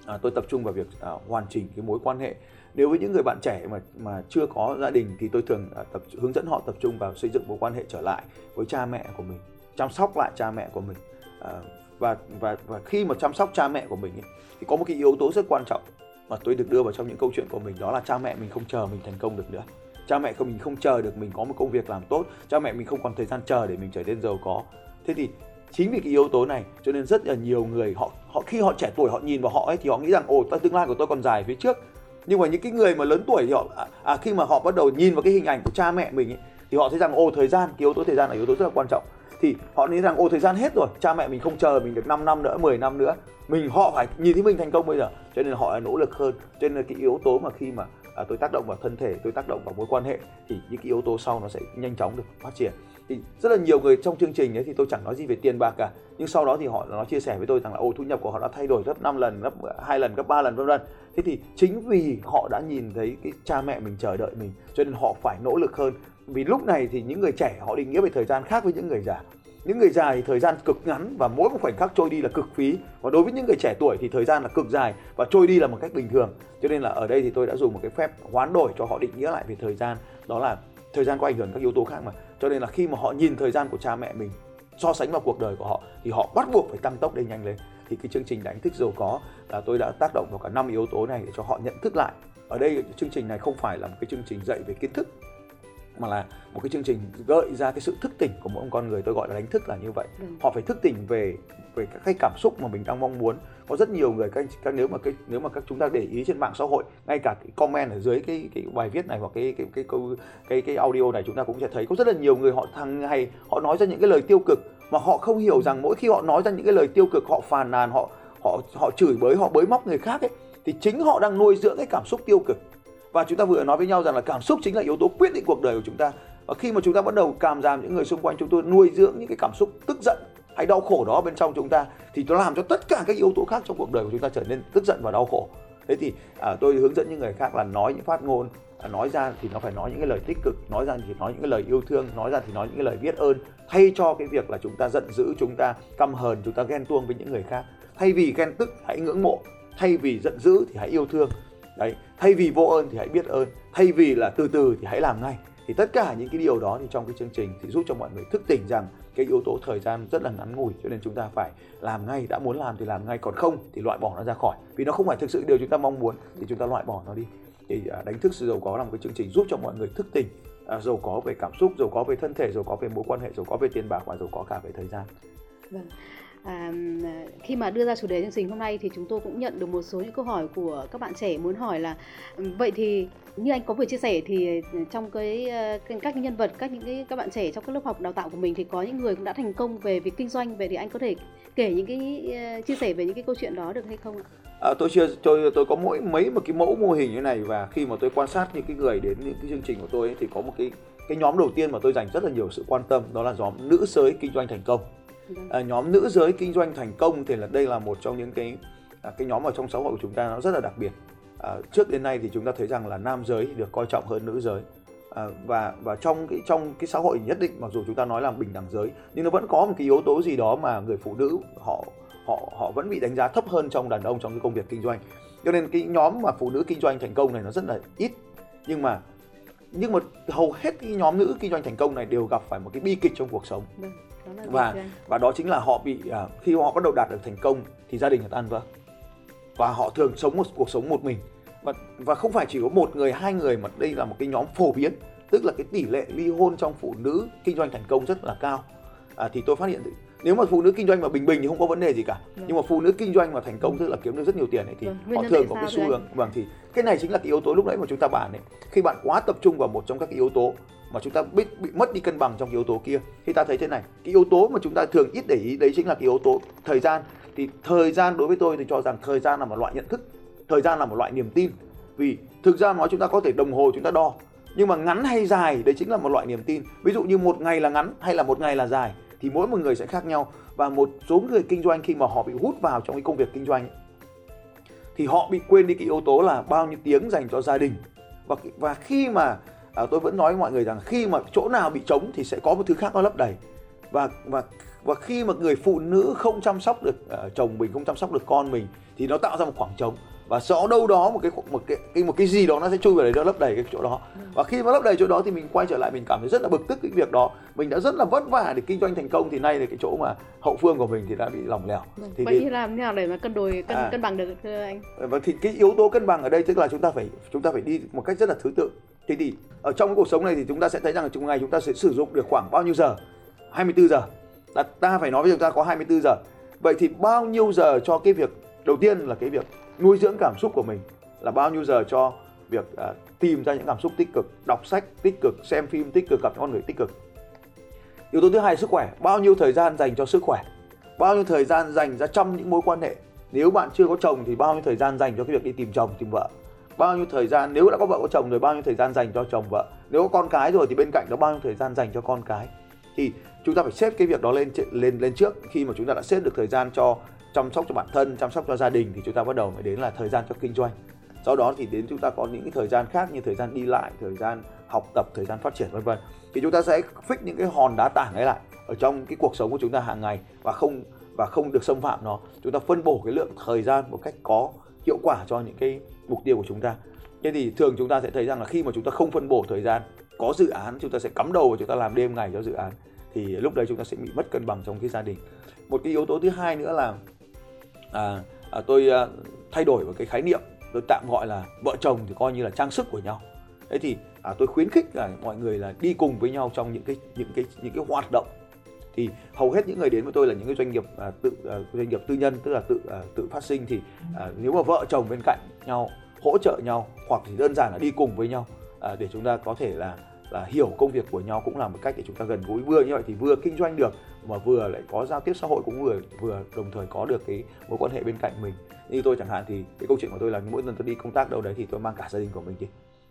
à, tôi tập trung vào việc à, hoàn chỉnh cái mối quan hệ nếu với những người bạn trẻ mà mà chưa có gia đình thì tôi thường à, tập hướng dẫn họ tập trung vào xây dựng mối quan hệ trở lại với cha mẹ của mình chăm sóc lại cha mẹ của mình à, và và và khi mà chăm sóc cha mẹ của mình ấy, thì có một cái yếu tố rất quan trọng mà tôi được đưa vào trong những câu chuyện của mình đó là cha mẹ mình không chờ mình thành công được nữa. Cha mẹ của mình không chờ được mình có một công việc làm tốt cha mẹ mình không còn thời gian chờ để mình trở nên giàu có. Thế thì chính vì cái yếu tố này cho nên rất là nhiều người họ họ khi họ trẻ tuổi họ nhìn vào họ ấy thì họ nghĩ rằng ồ tương lai của tôi còn dài phía trước. Nhưng mà những cái người mà lớn tuổi thì họ à, à, khi mà họ bắt đầu nhìn vào cái hình ảnh của cha mẹ mình ấy, thì họ thấy rằng ô thời gian cái yếu tố thời gian là yếu tố rất là quan trọng thì họ nghĩ rằng ô thời gian hết rồi cha mẹ mình không chờ mình được 5 năm nữa 10 năm nữa. Mình họ phải nhìn thấy mình thành công bây giờ. Cho nên họ nỗ lực hơn. Cho nên cái yếu tố mà khi mà à, tôi tác động vào thân thể tôi tác động vào mối quan hệ thì những cái yếu tố sau nó sẽ nhanh chóng được phát triển. Thì rất là nhiều người trong chương trình ấy thì tôi chẳng nói gì về tiền bạc cả. Nhưng sau đó thì họ nó chia sẻ với tôi rằng là ô thu nhập của họ đã thay đổi gấp 5 lần gấp hai lần gấp ba lần vân vân. Thế thì chính vì họ đã nhìn thấy cái cha mẹ mình chờ đợi mình cho nên họ phải nỗ lực hơn vì lúc này thì những người trẻ họ định nghĩa về thời gian khác với những người già. Những người già thì thời gian cực ngắn và mỗi một khoảnh khắc trôi đi là cực phí. Và đối với những người trẻ tuổi thì thời gian là cực dài và trôi đi là một cách bình thường. Cho nên là ở đây thì tôi đã dùng một cái phép hoán đổi cho họ định nghĩa lại về thời gian. Đó là thời gian có ảnh hưởng các yếu tố khác mà. Cho nên là khi mà họ nhìn thời gian của cha mẹ mình, so sánh vào cuộc đời của họ, thì họ bắt buộc phải tăng tốc lên nhanh lên. Thì cái chương trình đánh thức giàu có là tôi đã tác động vào cả năm yếu tố này để cho họ nhận thức lại. Ở đây chương trình này không phải là một cái chương trình dạy về kiến thức mà là một cái chương trình gợi ra cái sự thức tỉnh của mỗi con người tôi gọi là đánh thức là như vậy. Ừ. họ phải thức tỉnh về về các cái cảm xúc mà mình đang mong muốn. Có rất nhiều người các, các nếu mà cái nếu mà các chúng ta để ý trên mạng xã hội ngay cả cái comment ở dưới cái cái bài viết này hoặc cái cái cái câu cái, cái, cái audio này chúng ta cũng sẽ thấy có rất là nhiều người họ thằng hay họ nói ra những cái lời tiêu cực mà họ không hiểu rằng mỗi khi họ nói ra những cái lời tiêu cực họ phàn nàn họ họ họ chửi bới họ bới móc người khác ấy thì chính họ đang nuôi dưỡng cái cảm xúc tiêu cực và chúng ta vừa nói với nhau rằng là cảm xúc chính là yếu tố quyết định cuộc đời của chúng ta. Và khi mà chúng ta bắt đầu cảm giảm những người xung quanh chúng tôi nuôi dưỡng những cái cảm xúc tức giận hay đau khổ đó bên trong chúng ta thì nó làm cho tất cả các yếu tố khác trong cuộc đời của chúng ta trở nên tức giận và đau khổ. Thế thì à, tôi hướng dẫn những người khác là nói những phát ngôn à, nói ra thì nó phải nói những cái lời tích cực nói ra thì nói những cái lời yêu thương nói ra thì nói những cái lời biết ơn thay cho cái việc là chúng ta giận dữ chúng ta căm hờn chúng ta ghen tuông với những người khác. Thay vì ghen tức hãy ngưỡng mộ. Thay vì giận dữ thì hãy yêu thương đấy thay vì vô ơn thì hãy biết ơn thay vì là từ từ thì hãy làm ngay. Thì tất cả những cái điều đó thì trong cái chương trình thì giúp cho mọi người thức tỉnh rằng cái yếu tố thời gian rất là ngắn ngủi cho nên chúng ta phải làm ngay đã muốn làm thì làm ngay còn không thì loại bỏ nó ra khỏi. Vì nó không phải thực sự điều chúng ta mong muốn thì chúng ta loại bỏ nó đi. Thì à, đánh thức sự giàu có là một cái chương trình giúp cho mọi người thức tỉnh à, giàu có về cảm xúc giàu có về thân thể giàu có về mối quan hệ giàu có về tiền bạc và giàu có cả về thời gian. Vâng. À, khi mà đưa ra chủ đề chương trình hôm nay thì chúng tôi cũng nhận được một số những câu hỏi của các bạn trẻ muốn hỏi là ừ, vậy thì như anh có vừa chia sẻ thì trong cái ờ, các nhân vật các những cái các bạn trẻ trong các lớp học đào tạo của mình thì có những người cũng đã thành công về việc kinh doanh về thì anh có thể kể những cái ờ, chia sẻ về những cái câu chuyện đó được hay không ạ? À, tôi chưa tôi tôi có mỗi mấy một cái mẫu mô hình như này và khi mà tôi quan sát những cái người đến những cái chương trình của tôi ấy, thì có một cái cái nhóm đầu tiên mà tôi dành rất là nhiều sự quan tâm đó là nhóm nữ giới kinh doanh thành công à, nhóm nữ giới kinh doanh thành công thì là đây là một trong những cái à, cái nhóm ở trong xã hội của chúng ta nó rất là đặc biệt. À, trước đến nay thì chúng ta thấy rằng là nam giới được coi trọng hơn nữ giới. À, và và trong cái trong cái xã hội nhất định mặc dù chúng ta nói là bình đẳng giới nhưng nó vẫn có một cái yếu tố gì đó mà người phụ nữ họ họ họ vẫn bị đánh giá thấp hơn trong đàn ông trong cái công việc kinh doanh. Cho nên cái nhóm mà phụ nữ kinh doanh thành công này nó rất là ít. Nhưng mà nhưng mà hầu hết cái nhóm nữ kinh doanh thành công này đều gặp phải một cái bi kịch trong cuộc sống. Vâng, và và đó chính là họ bị uh, khi họ bắt đầu đạt được thành công thì gia đình họ tan vỡ. Và họ thường sống một cuộc sống một mình. Và và không phải chỉ có một người hai người mà đây là một cái nhóm phổ biến. Tức là cái tỷ lệ ly hôn trong phụ nữ kinh doanh thành công rất là cao. À, thì tôi phát hiện nếu mà phụ nữ kinh doanh mà bình bình thì không có vấn đề gì cả. Vâng. nhưng mà phụ nữ kinh doanh mà thành công tức là kiếm được rất nhiều tiền ấy thì vâng. họ thường có cái xu hướng. Vâng thì cái này chính là cái yếu tố lúc nãy mà chúng ta bàn ấy. Khi bạn quá tập trung vào một trong các cái yếu tố mà chúng ta bị, bị mất đi cân bằng trong cái yếu tố kia thì ta thấy thế này. Cái yếu tố mà chúng ta thường ít để ý đấy chính là cái yếu tố thời gian. Thì thời gian đối với tôi thì cho rằng thời gian là một loại nhận thức thời gian là một loại niềm tin. Vì thực ra nói chúng ta có thể đồng hồ chúng ta đo nhưng mà ngắn hay dài đấy chính là một loại niềm tin. Ví dụ như một ngày là ngắn hay là một ngày là dài thì mỗi một người sẽ khác nhau. Và một số người kinh doanh khi mà họ bị hút vào trong cái công việc kinh doanh thì họ bị quên đi cái yếu tố là bao nhiêu tiếng dành cho gia đình. Và và khi mà à, tôi vẫn nói với mọi người rằng khi mà chỗ nào bị trống thì sẽ có một thứ khác nó lấp đầy. Và và và khi mà người phụ nữ không chăm sóc được uh, chồng mình không chăm sóc được con mình thì nó tạo ra một khoảng trống và rõ đâu đó một cái một cái, cái một cái gì đó nó sẽ chui vào đấy nó lấp đầy cái chỗ đó. Và khi mà lấp đầy chỗ đó thì mình quay trở lại mình cảm thấy rất là bực tức cái việc đó. Mình đã rất là vất vả để kinh doanh thành công thì nay là cái chỗ mà hậu phương của mình thì đã bị lỏng lẻo. Vâng. thì vậy thì làm thế nào để mà cân đối cân à, cân bằng được thưa anh? Và thì cái yếu tố cân bằng ở đây tức là chúng ta phải chúng ta phải đi một cách rất là thứ tự. Thì thì ở trong cái cuộc sống này thì chúng ta sẽ thấy rằng trong ngày chúng ta sẽ sử dụng được khoảng bao nhiêu giờ? 24 giờ. Là ta phải nói với chúng ta có 24 giờ. Vậy thì bao nhiêu giờ cho cái việc đầu tiên là cái việc nuôi dưỡng cảm xúc của mình là bao nhiêu giờ cho việc uh, tìm ra những cảm xúc tích cực đọc sách tích cực xem phim tích cực gặp những con người tích cực. Yếu tố thứ hai là sức khỏe. Bao nhiêu thời gian dành cho sức khỏe? Bao nhiêu thời gian dành ra trong những mối quan hệ? Nếu bạn chưa có chồng thì bao nhiêu thời gian dành cho cái việc đi tìm chồng tìm vợ? Bao nhiêu thời gian nếu đã có vợ có chồng rồi bao nhiêu thời gian dành cho chồng vợ? Nếu có con cái rồi thì bên cạnh đó bao nhiêu thời gian dành cho con cái? Thì chúng ta phải xếp cái việc đó lên lên lên trước khi mà chúng ta đã xếp được thời gian cho chăm sóc cho bản thân, chăm sóc cho gia đình thì chúng ta bắt đầu mới đến là thời gian cho kinh doanh. Sau đó thì đến chúng ta có những cái thời gian khác như thời gian đi lại, thời gian học tập, thời gian phát triển, vân vân. Thì chúng ta sẽ fix những cái hòn đá tảng ấy lại ở trong cái cuộc sống của chúng ta hàng ngày và không và không được xâm phạm nó. Chúng ta phân bổ cái lượng thời gian một cách có hiệu quả cho những cái mục tiêu của chúng ta. Thế thì thường chúng ta sẽ thấy rằng là khi mà chúng ta không phân bổ thời gian, có dự án, chúng ta sẽ cắm đầu và chúng ta làm đêm ngày cho dự án, thì lúc đấy chúng ta sẽ bị mất cân bằng trong cái gia đình. Một cái yếu tố thứ hai nữa là à, à, tôi à, thay đổi một cái khái niệm tôi tạm gọi là vợ chồng thì coi như là trang sức của nhau. Thế thì à, tôi khuyến khích là mọi người là đi cùng với nhau trong những cái những cái những cái hoạt động. Thì hầu hết những người đến với tôi là những cái doanh nghiệp à, tự à, doanh nghiệp tư nhân tức là tự à, tự phát sinh thì à, nếu mà vợ chồng bên cạnh nhau hỗ trợ nhau hoặc thì đơn giản là đi cùng với nhau à, để chúng ta có thể là là hiểu công việc của nhau cũng là một cách để chúng ta gần gũi vừa như vậy thì vừa kinh doanh được mà vừa lại có giao tiếp xã hội cũng vừa vừa đồng thời có được cái mối quan hệ bên cạnh mình như tôi chẳng hạn thì cái câu chuyện của tôi là mỗi lần tôi đi công tác đâu đấy thì tôi mang cả gia đình của mình đi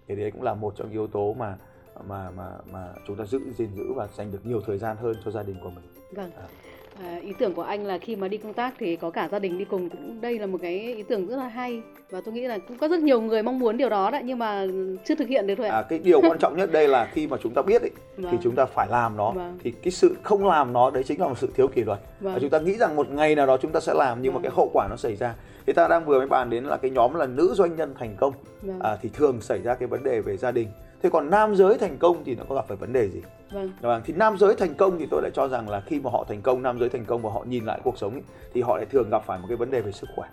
thì đấy cũng là một trong yếu tố mà mà mà mà chúng ta giữ gìn giữ và dành được nhiều thời gian hơn cho gia đình của mình. Vâng. À. À, ý tưởng của anh là khi mà đi công tác thì có cả gia đình đi cùng cũng đây là một cái ý tưởng rất là hay và tôi nghĩ là cũng có rất nhiều người mong muốn điều đó đấy nhưng mà chưa thực hiện được thôi ạ. À, cái điều quan <laughs> trọng nhất đây là khi mà chúng ta biết ấy, vâng. thì chúng ta phải làm nó vâng. thì cái sự không làm nó đấy chính là một sự thiếu kỷ luật vâng. và chúng ta nghĩ rằng một ngày nào đó chúng ta sẽ làm nhưng vâng. mà cái hậu quả nó xảy ra thì ta đang vừa mới bàn đến là cái nhóm là nữ doanh nhân thành công vâng. à, thì thường xảy ra cái vấn đề về gia đình thế còn nam giới thành công thì nó có gặp phải vấn đề gì? Vâng. vâng thì nam giới thành công thì tôi lại cho rằng là khi mà họ thành công nam giới thành công và họ nhìn lại cuộc sống ấy, thì họ lại thường gặp phải một cái vấn đề về sức khỏe.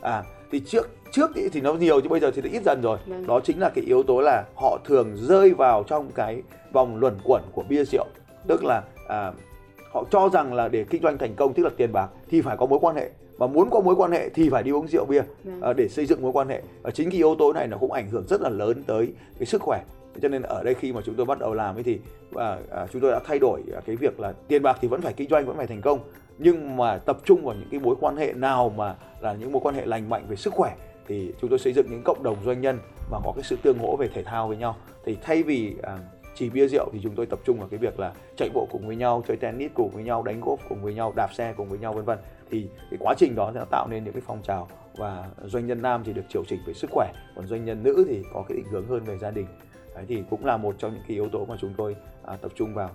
À thì trước trước ý thì nó nhiều chứ bây giờ thì nó ít dần rồi. Vâng. đó chính là cái yếu tố là họ thường rơi vào trong cái vòng luẩn quẩn của bia rượu. Tức là à, họ cho rằng là để kinh doanh thành công tức là tiền bạc thì phải có mối quan hệ mà muốn có mối quan hệ thì phải đi uống rượu bia à, để xây dựng mối quan hệ. Và chính cái yếu tố này nó cũng ảnh hưởng rất là lớn tới cái sức khỏe. Cho nên ở đây khi mà chúng tôi bắt đầu làm ấy thì à, à, chúng tôi đã thay đổi cái việc là tiền bạc thì vẫn phải kinh doanh vẫn phải thành công. Nhưng mà tập trung vào những cái mối quan hệ nào mà là những mối quan hệ lành mạnh về sức khỏe thì chúng tôi xây dựng những cộng đồng doanh nhân và có cái sự tương hỗ về thể thao với nhau. Thì thay vì à, chỉ bia rượu thì chúng tôi tập trung vào cái việc là chạy bộ cùng với nhau chơi tennis cùng với nhau đánh golf cùng với nhau đạp xe cùng với nhau vân vân thì cái quá trình đó sẽ tạo nên những cái phong trào và doanh nhân nam thì được điều chỉnh về sức khỏe còn doanh nhân nữ thì có cái định hướng hơn về gia đình Đấy thì cũng là một trong những cái yếu tố mà chúng tôi à, tập trung vào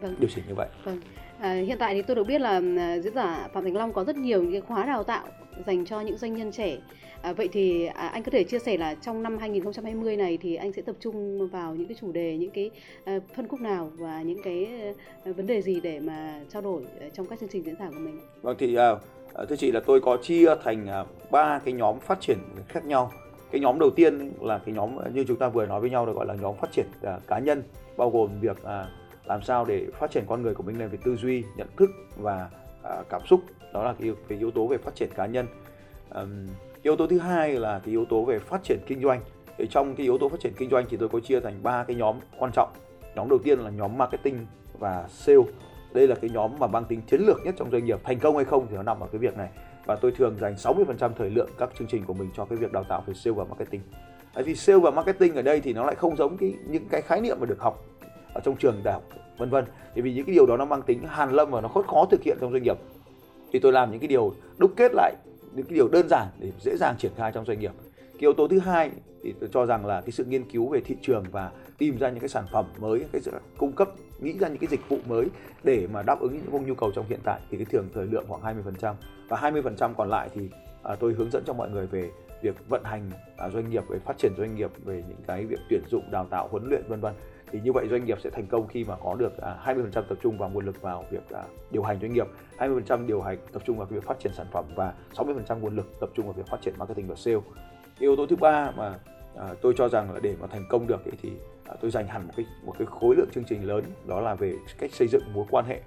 vâng. điều chỉnh như vậy. Vâng. À, hiện tại thì tôi được biết là à, diễn giả Phạm Thành Long có rất nhiều những cái khóa đào tạo dành cho những doanh nhân trẻ. À, vậy thì à, anh có thể chia sẻ là trong năm 2020 này thì anh sẽ tập trung vào những cái chủ đề, những cái à, phân khúc nào và những cái à, vấn đề gì để mà trao đổi trong các chương trình diễn giả của mình? Vâng thì à, thưa chị là tôi có chia thành ba cái nhóm phát triển khác nhau cái nhóm đầu tiên là cái nhóm như chúng ta vừa nói với nhau được gọi là nhóm phát triển à, cá nhân bao gồm việc à, làm sao để phát triển con người của mình lên về tư duy nhận thức và à, cảm xúc đó là cái, cái yếu tố về phát triển cá nhân um, yếu tố thứ hai là cái yếu tố về phát triển kinh doanh thì trong cái yếu tố phát triển kinh doanh thì tôi có chia thành ba cái nhóm quan trọng nhóm đầu tiên là nhóm marketing và sale đây là cái nhóm mà mang tính chiến lược nhất trong doanh nghiệp thành công hay không thì nó nằm ở cái việc này và tôi thường dành 60% thời lượng các chương trình của mình cho cái việc đào tạo về sale và marketing. Bởi vì sale và marketing ở đây thì nó lại không giống cái những cái khái niệm mà được học ở trong trường đại học vân vân. Vì những cái điều đó nó mang tính hàn lâm và nó rất khó thực hiện trong doanh nghiệp. Thì tôi làm những cái điều đúc kết lại những cái điều đơn giản để dễ dàng triển khai trong doanh nghiệp. Cái yếu tố thứ hai thì tôi cho rằng là cái sự nghiên cứu về thị trường và tìm ra những cái sản phẩm mới, cái sự cung cấp nghĩ ra những cái dịch vụ mới để mà đáp ứng những nhu cầu trong hiện tại thì cái thường thời lượng khoảng 20% và 20% còn lại thì à, tôi hướng dẫn cho mọi người về việc vận hành à, doanh nghiệp về phát triển doanh nghiệp về những cái việc tuyển dụng đào tạo huấn luyện vân vân thì như vậy doanh nghiệp sẽ thành công khi mà có được à, 20% tập trung vào nguồn lực vào việc à, điều hành doanh nghiệp 20% điều hành tập trung vào việc phát triển sản phẩm và 60% nguồn lực tập trung vào việc phát triển marketing và sale. Yếu tố thứ ba mà à, tôi cho rằng là để mà thành công được ấy thì tôi dành hẳn một cái một cái khối lượng chương trình lớn đó là về cách xây dựng mối quan hệ.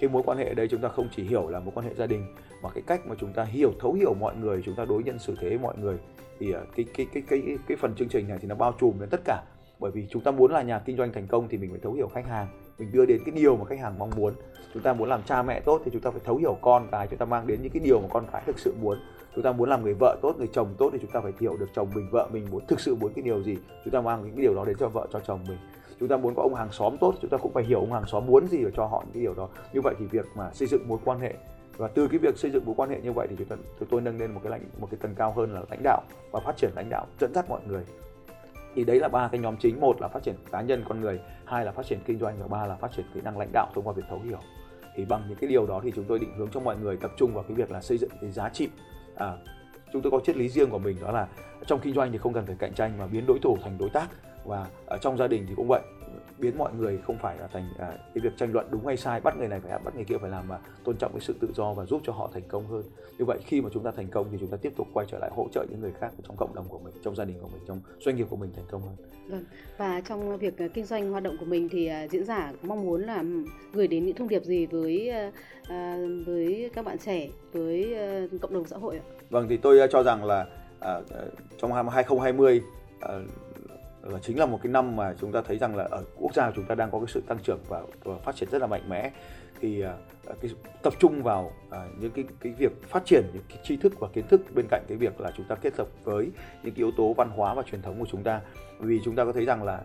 Cái mối quan hệ ở đây chúng ta không chỉ hiểu là mối quan hệ gia đình mà cái cách mà chúng ta hiểu thấu hiểu mọi người chúng ta đối nhân xử thế mọi người. Thì cái cái cái cái, cái phần chương trình này thì nó bao trùm đến tất cả bởi vì chúng ta muốn là nhà kinh doanh thành công thì mình phải thấu hiểu khách hàng. Mình đưa đến cái điều mà khách hàng mong muốn. Chúng ta muốn làm cha mẹ tốt thì chúng ta phải thấu hiểu con cái. Chúng ta mang đến những cái điều mà con cái thực sự muốn. Chúng ta muốn làm người vợ tốt, người chồng tốt thì chúng ta phải hiểu được chồng mình, vợ mình muốn thực sự muốn cái điều gì. Chúng ta mang những cái điều đó đến cho vợ, cho chồng mình. Chúng ta muốn có ông hàng xóm tốt, chúng ta cũng phải hiểu ông hàng xóm muốn gì và cho họ những cái điều đó. Như vậy thì việc mà xây dựng mối quan hệ và từ cái việc xây dựng mối quan hệ như vậy thì chúng ta chúng tôi nâng lên một cái lãnh một cái tầng cao hơn là lãnh đạo và phát triển lãnh đạo dẫn dắt mọi người thì đấy là ba cái nhóm chính. Một là phát triển cá nhân con người hai là phát triển kinh doanh và ba là phát triển kỹ năng lãnh đạo thông qua việc thấu hiểu. Thì bằng những cái điều đó thì chúng tôi định hướng cho mọi người tập trung vào cái việc là xây dựng cái giá trị. À, chúng tôi có triết lý riêng của mình đó là trong kinh doanh thì không cần phải cạnh tranh mà biến đối thủ thành đối tác. Và ở trong gia đình thì cũng vậy biến mọi người không phải là thành à, cái việc tranh luận đúng hay sai bắt người này phải làm bắt người kia phải làm mà tôn trọng cái sự tự do và giúp cho họ thành công hơn. Như vậy khi mà chúng ta thành công thì chúng ta tiếp tục quay trở lại hỗ trợ những người khác trong cộng đồng của mình trong gia đình của mình trong doanh nghiệp của mình thành công hơn. Vâng và trong việc à, kinh doanh hoạt động của mình thì uh, diễn giả mong muốn là gửi đến những thông điệp gì với uh, với các bạn trẻ với cộng đồng xã hội ạ? Vâng thì tôi cho rằng là uh, trong năm 2020 uh, là chính là một cái năm mà chúng ta thấy rằng là ở quốc gia chúng ta đang có cái sự tăng trưởng và, và phát triển rất là mạnh mẽ. Thì uh, cái tập trung vào uh, những cái cái việc phát triển những cái tri thức và kiến thức bên cạnh cái việc là chúng ta kết hợp với những cái yếu tố văn hóa và truyền thống của chúng ta. Vì chúng ta có thấy rằng là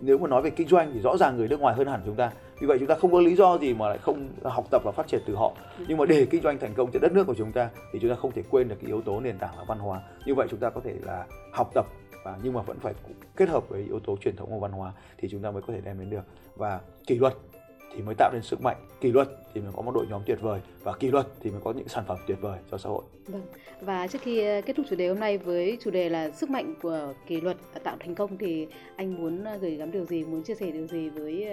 nếu mà nói về kinh doanh thì rõ ràng người nước ngoài hơn hẳn chúng ta. Vì vậy chúng ta không có lý do gì mà lại không học tập và phát triển từ họ. Nhưng mà để kinh doanh thành công trên đất nước của chúng ta thì chúng ta không thể quên được cái yếu tố nền tảng là văn hóa. Như vậy chúng ta có thể là học tập và nhưng mà vẫn phải kết hợp với yếu tố truyền thống và văn hóa thì chúng ta mới có thể đem đến được và kỷ luật thì mới tạo nên sức mạnh kỷ luật thì mới có một đội nhóm tuyệt vời và kỷ luật thì mới có những sản phẩm tuyệt vời cho xã hội. Vâng. Và trước khi ờ, kết thúc chủ đề hôm nay với chủ đề là sức mạnh của kỷ luật tạo thành công thì anh muốn ờ, gửi gắm điều gì, muốn chia sẻ điều gì với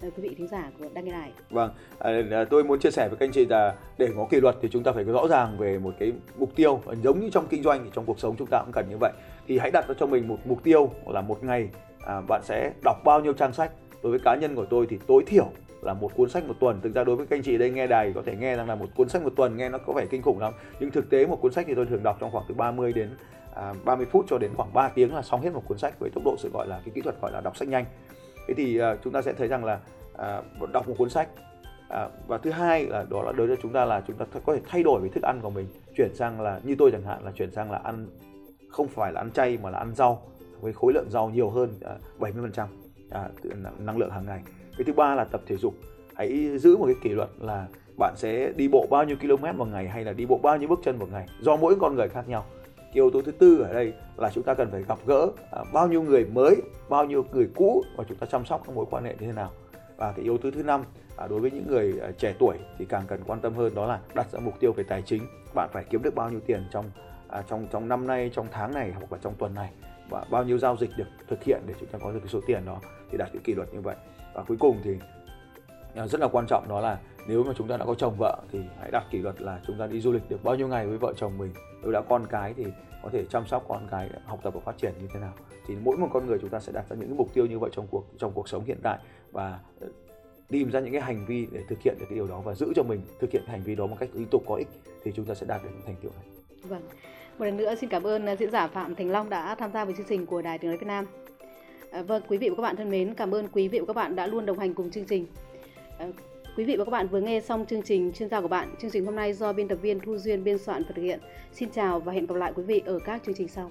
ờ, quý vị thính giả của đăng nghe đài? Vâng, à, tôi muốn chia sẻ với các anh chị là để có kỷ luật thì chúng ta phải rõ ràng về một cái mục tiêu giống như trong kinh doanh thì trong cuộc sống chúng ta cũng cần như vậy. Thì hãy đặt ra cho mình một mục tiêu là một ngày à, bạn sẽ đọc bao nhiêu trang sách. Đối với cá nhân của tôi thì tối thiểu là một cuốn sách một tuần. Thực ra đối với các anh chị đây nghe đài có thể nghe rằng là một cuốn sách một tuần nghe nó có vẻ kinh khủng lắm. Nhưng thực tế một cuốn sách thì tôi thường đọc trong khoảng từ 30 đến à, 30 phút cho đến khoảng 3 tiếng là xong hết một cuốn sách với tốc độ sự gọi là cái kỹ thuật gọi là đọc sách nhanh. Thế thì à, chúng ta sẽ thấy rằng là à, đọc một cuốn sách à, và thứ hai là đó là đối với chúng ta là chúng ta có thể thay đổi về thức ăn của mình chuyển sang là như tôi chẳng hạn là chuyển sang là ăn không phải là ăn chay mà là ăn rau, với khối lượng rau nhiều hơn à, 70% à, năng lượng hàng ngày. Cái thứ ba là tập thể dục. Hãy giữ một cái kỷ luật là bạn sẽ đi bộ bao nhiêu km một ngày hay là đi bộ bao nhiêu bước chân một ngày, do mỗi con người khác nhau. Cái yếu tố thứ tư ở đây là chúng ta cần phải gặp gỡ à, bao nhiêu người mới, bao nhiêu người cũ và chúng ta chăm sóc các mối quan hệ như thế nào. Và cái yếu tố thứ năm đối với những người trẻ tuổi thì càng cần quan tâm hơn đó là đặt ra mục tiêu về tài chính. Bạn phải kiếm được bao nhiêu tiền trong à, trong trong năm nay trong tháng này hoặc là trong tuần này và bao nhiêu giao dịch được thực hiện để chúng ta có được cái số tiền đó thì đạt cái kỷ luật như vậy và cuối cùng thì à, rất là quan trọng đó là nếu mà chúng ta đã có chồng vợ thì hãy đặt kỷ luật là chúng ta đi du lịch được bao nhiêu ngày với vợ chồng mình nếu đã con cái thì có thể chăm sóc con cái học tập và phát triển như thế nào thì mỗi một con người chúng ta sẽ đặt ra những cái mục tiêu như vậy trong cuộc trong cuộc sống hiện tại và ờ, tìm ra những cái hành vi để thực hiện được cái điều đó và giữ cho mình thực hiện hành vi đó một cách liên tục có ích thì chúng ta sẽ đạt được những thành tựu này. Vâng. Một lần nữa xin cảm ơn à, diễn giả Phạm Thành Long đã tham gia với chương trình của Đài Tiếng nói Việt Nam. À, vâng, quý vị và các bạn thân mến, cảm ơn quý vị và các bạn đã luôn đồng hành cùng chương trình. À, quý vị và các bạn vừa nghe xong chương trình chuyên gia của bạn. Chương trình hôm nay do biên tập viên Thu Duyên biên soạn và thực hiện. Xin chào và hẹn gặp lại quý vị ở các chương trình sau.